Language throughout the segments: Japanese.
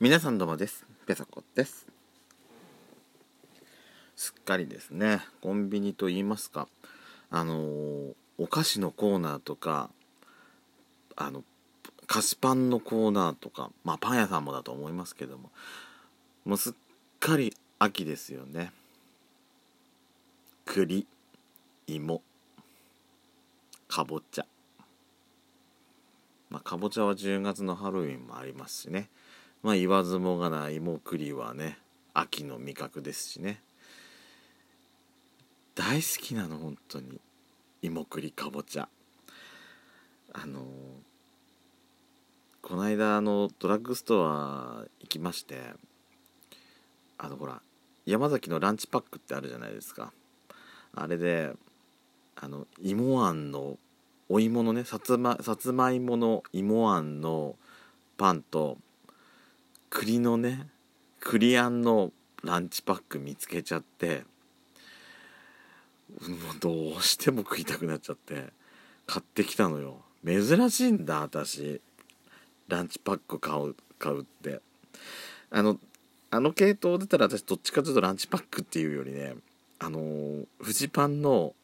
皆さんどうもです。ペソコです。すっかりですね。コンビニと言いますか。あのー、お菓子のコーナーとかあの菓子パンのコーナーとかまあパン屋さんもだと思いますけどももうすっかり秋ですよね。栗芋かぼちゃ。まあかぼちゃは10月のハロウィンもありますしね。まあ言わずもがな芋栗はね秋の味覚ですしね。大好きなの本当に。芋栗かぼちゃ。あのー、この間あのドラッグストア行きましてあのほら山崎のランチパックってあるじゃないですか。あれであの芋あんのお芋のねさつまさつまいもの芋あんのパンと栗のね栗あんのランチパック見つけちゃってもうどうしても食いたくなっちゃって買ってきたのよ。珍しいんだ私。ランチパック買う買うって。あのあの系統出たら私どっちかというとランチパックっていうよりねあのー、フジパンの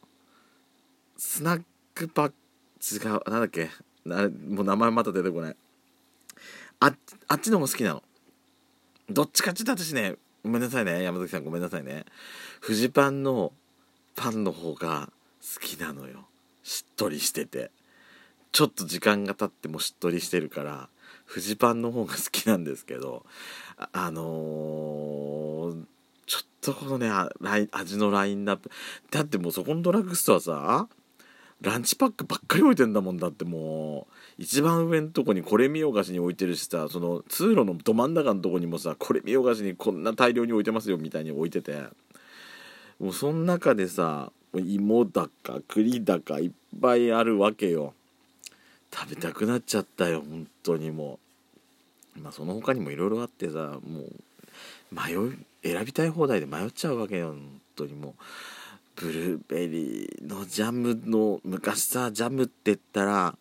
スナックパック違うなんだっけ？もう名前また出てこない。ああっちの方が好きなの。どっちかって言った私ねごめんなさいね。山崎さんごめんなさいね。フジパンのパンの方が好きなのよ。しっとりしてて。ちょっと時間が経ってもしっとりしてるからフジパンの方が好きなんですけどあのー、ちょっとこのね味のラインナップ。だってもうそこのドラッグストアさランチパックばっかり置いてんだもんだってもう一番上のとこにこれ見よがしに置いてるしさその通路のど真ん中のとこにもさこれ見よがしにこんな大量に置いてますよみたいに置いてて。もうその中でさ芋だか栗だかいっぱいあるわけよ。食べたくなっちゃったよ本当にもう。まあその他にもいろいろあってさもう迷い選びたい放題で迷っちゃうわけよ本当にもう。ブルーベリーのジャムの昔さジャムって言ったら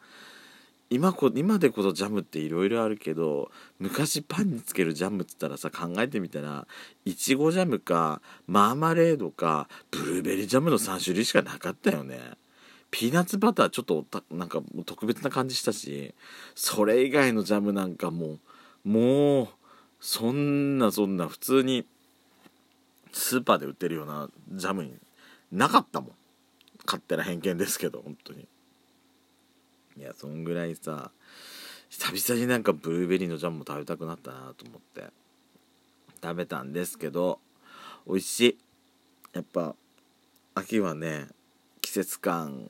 今こ今でこそジャムっていろいろあるけど昔パンにつけるジャムっつったらさ考えてみたらいちごジャムかマーマレードかブルーベリージャムの3種類しかなかったよね。ピーナッツバターちょっとなんか特別な感じしたしそれ以外のジャムなんかもうもうそんなそんな普通にスーパーで売ってるようなジャムになかったもん。勝手な偏見ですけど本当に。いやそんぐらいさ久々になんかブルーベリーのジャムも食べたくなったなと思って。食べたんですけど美味しい。やっぱ秋はね季節感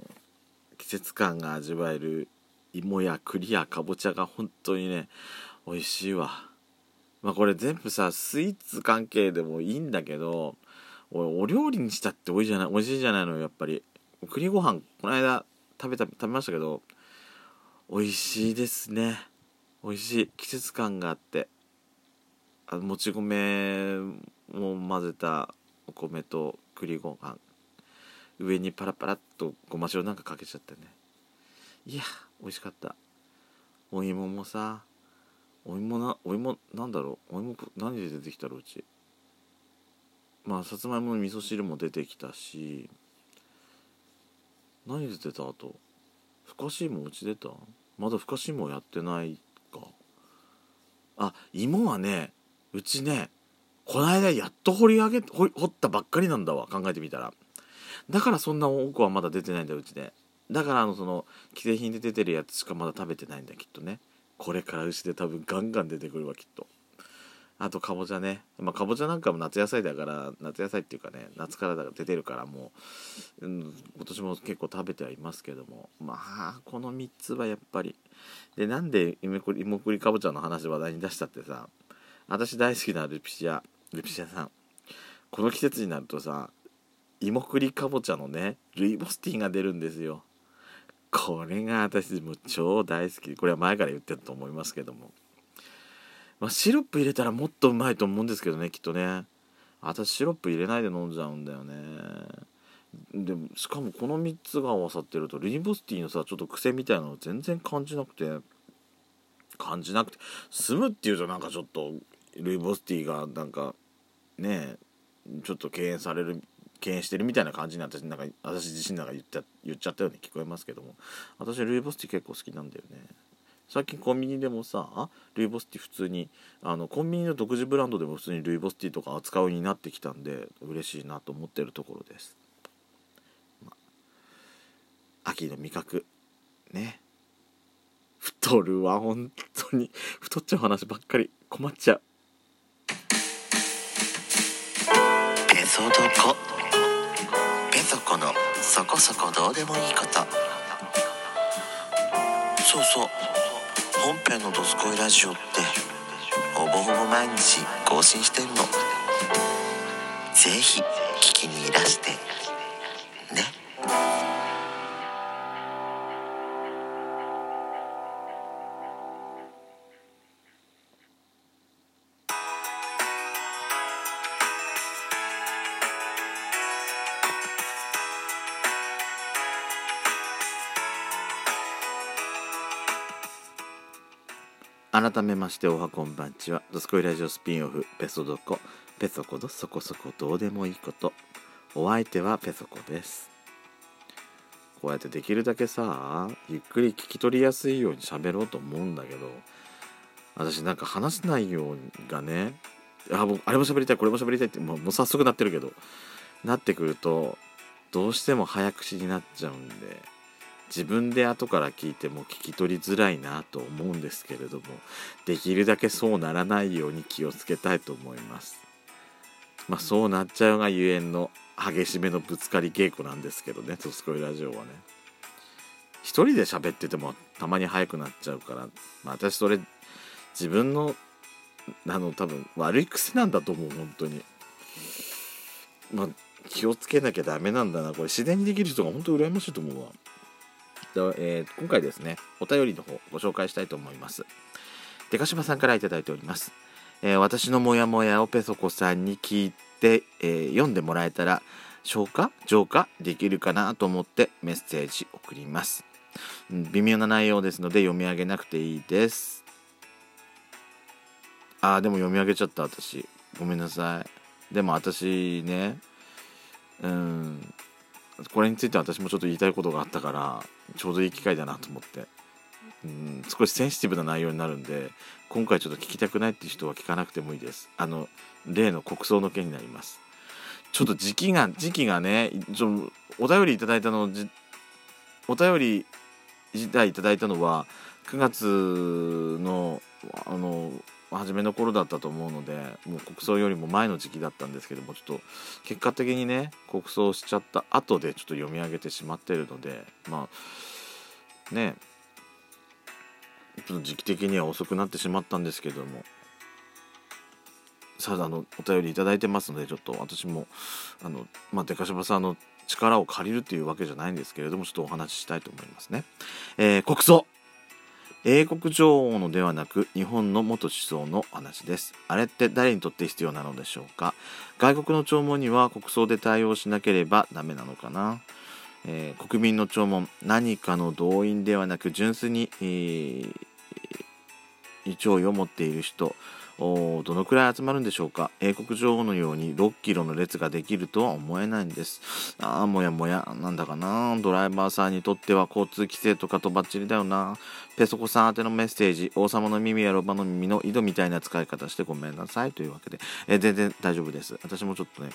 季節感が味わえる芋や栗やかぼちゃが本当にね美味しいわ。まあこれ全部さスイーツ関係でもいいんだけどおお料理にしたって美味しいじゃない美味しいじゃないのやっぱり。栗ご飯この間食べた食べましたけど美味しいですね。美味しい。季節感があって。あもち米も混ぜたお米と栗ご飯。上にパラパラっとごま塩なんかかけちゃってね。いや美味しかった。お芋もさお芋なお芋なんだろう？お芋何で出てきたろうち？まあさつまいもの味噌汁も出てきたし何出てた？あとふかし芋うち出た？まだふかし芋やってないか。あ芋はねうちねこの間やっと掘り上げ掘ったばっかりなんだわ考えてみたら。だからそんな多くはまだ出てないんだうちでだからあのその既製品で出てるやつしかまだ食べてないんだきっとね。これからうちで多分ガンガン出てくるわきっと。あとかぼちゃね、まあ、かぼちゃなんかも夏野菜だから夏野菜っていうかね夏からだから出てるからもう、うん、今年も結構食べてはいますけども。まあこの3つはやっぱり。でなんで芋栗かぼちゃの話話題に出したってさ私大好きなルピシアルピシアさん。この季節になるとさ芋栗かぼちゃのねルイボスティーが出るんですよ。これが私も超大好き。これは前から言ってると思いますけども。まあ、シロップ入れたらもっとうまいと思うんですけどねきっとね。私シロップ入れないで飲んじゃうんだよね。でもしかもこの3つが合わさってるとリンボスティーのさちょっと癖みたいなの全然感じなくて。感じなくて。済むっていうとなんかちょっとルイボスティーがなんかねちょっと敬遠される敬遠してるみたいな感じに私なんか私自身なんか言っちゃ言っちゃったように聞こえますけども。私ルイボスティー結構好きなんだよね。最近コンビニでもさルイボスティー普通にあのコンビニの独自ブランドでも普通にルイボスティーとか扱うようになってきたんで嬉しいなと思ってるところです、ま秋の味覚ね。太るわ本当に。太っちゃう話ばっかり困っちゃう。ペソドコペソコのそこそこどうでもいいこと。そうそう。本編の「どすこいラジオ」ってほぼほぼ毎日更新してんの。ぜひ聞きにいらして。ね。改めましておはこんばんちは。ドスコイラジオスピンオフペソドコ。ペソコのそこそこどうでもいいこと。お相手はペソコです。こうやってできるだけさゆっくり聞き取りやすいように喋ろうと思うんだけど私なんか話す内容がねあもうあれも喋りたいこれも喋りたいってもうもう早速なってるけどなってくるとどうしても早口になっちゃうんで自分で後から聞いても聞き取りづらいなと思うんですけれどもできるだけそうならないように気をつけたいと思います。まあそうなっちゃうがゆえんの激しめのぶつかり稽古なんですけどね「トスコイラジオ」はね。一人で喋っててもたまに早くなっちゃうから、まあ、私それ自分のあの多分悪い癖なんだと思う本当に。まあ気をつけなきゃダメなんだなこれ。自然にできる人が本当羨ましいと思うわと、えー、今回ですね、お便りの方ご紹介したいと思います。でかしばさんから頂いております。えー、私のモヤモヤをペソコさんに聞いて、えー、読んでもらえたら、消化？浄化？できるかなと思ってメッセージ送ります。微妙な内容ですので読み上げなくていいです。あー、でも読み上げちゃった私。ごめんなさい。でも私ね、うん、これについて私もちょっと言いたいことがあったからちょうどいい機会だなと思って。うん少しセンシティブな内容になるんで今回ちょっと聞きたくないっていう人は聞かなくてもいいです。あの例の国葬の件になります。ちょっと時期が時期がねちょお便りいただいたのお便り自体いただいたのは9月のあの初めの頃だったと思うのでもう国葬よりも前の時期だったんですけどもちょっと結果的にね国葬しちゃった後でちょっと読み上げてしまってるのでまあねちょっと時期的には遅くなってしまったんですけどもさああのお便り頂いてますのでちょっと私もあのまあデカシバさんの力を借りるっていうわけじゃないんですけれどもちょっとお話ししたいと思いますね。えー、国葬英国女王のではなく日本の元首相の話です。あれって誰にとって必要なのでしょうか？外国の弔問には国葬で対応しなければダメなのかな、えー、国民の弔問何かの動員ではなく純粋に、えー、弔意を持っている人。どのくらい集まるんでしょうか？英国女王のように6キロの列ができるとは思えないんです。ああもやもや。なんだかな？ドライバーさんにとっては交通規制とかとバッチリだよな。ペソコさん宛てのメッセージ。王様の耳やロバの耳の井戸みたいな使い方してごめんなさい。というわけで、え全然大丈夫です。私もちょっとね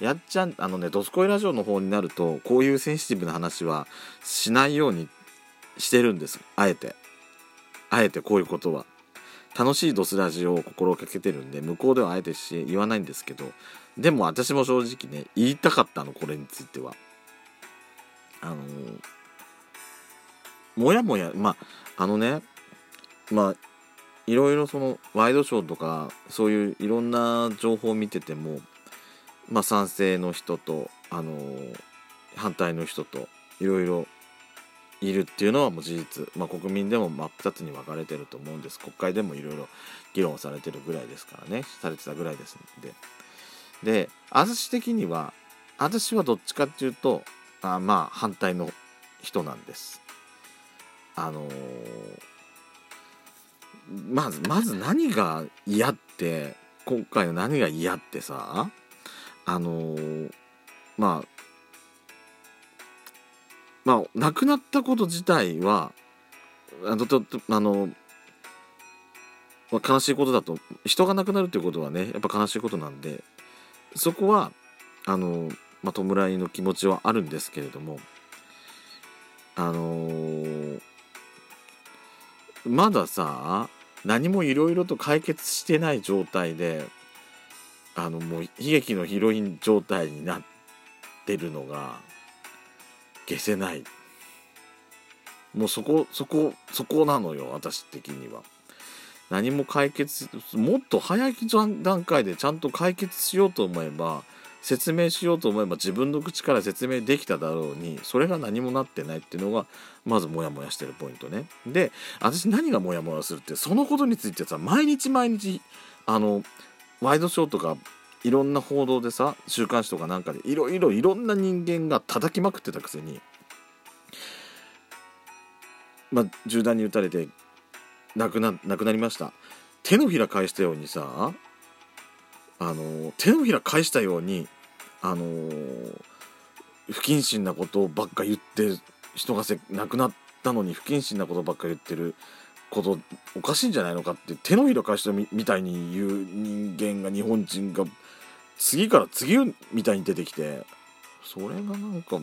やっちゃんあのね「ドスコイラジオ」の方になるとこういうセンシティブな話はしないようにしてるんです。あえて。あえてこういうことは。楽しいドスラジオを心がけてるんで向こうではあえてし言わないんですけどでも私も正直ね言いたかったのこれについては。あのもやもやまああのねまあいろいろそのワイドショーとかそういういろんな情報を見ててもまあ賛成の人とあの反対の人といろいろいるっていうのはもう事実、まあ、国民でも真っ二つに分かれてると思うんです。国会でもいろいろ議論されてるぐらいですからね。されてたぐらいですんで。で私的には私はどっちかっていうとあまあ反対の人なんです。あのー、まずまず何が嫌って今回の何が嫌ってさあのーまあまあ亡くなったこと自体はあのとあの、まあ、悲しいことだと人が亡くなるっていうことはねやっぱ悲しいことなんでそこはあの、まあ、弔いの気持ちはあるんですけれどもあのーまださ何もいろいろと解決してない状態であのもう悲劇のヒロイン状態になってるのが消せない。もうそこそこそこなのよ私的には。何も解決もっと早い段階でちゃんと解決しようと思えば説明しようと思えば自分の口から説明できただろうにそれが何もなってないっていうのがまずモヤモヤしてるポイントね。で私何がモヤモヤするってそのことについてさ毎日毎日あのワイドショーとかいろんな報道でさ週刊誌とかなんかでいろいろいろんな人間が叩きまくってたくせにまあ銃弾に撃たれて亡くな亡くなりました。手のひら返したようにさあの手のひら返したようにあの不謹慎なことばっか言って人がせ亡くなったのに不謹慎なことばっか言ってることおかしいんじゃないのかって手のひら返したみたいに言う人間が日本人が次から次みたいに出てきてそれがなんか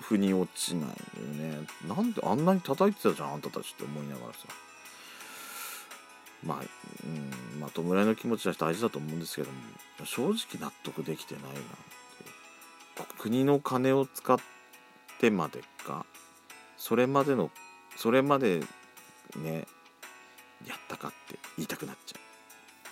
腑に落ちないよね。なんであんなに叩いてたじゃんあんたたちって思いながらさ。まあ、うん、まあ弔いの気持ちは大事だと思うんですけども正直納得できてないなって国の金を使ってまでかそれまでのそれまでねやったかって言いたくなっちゃう。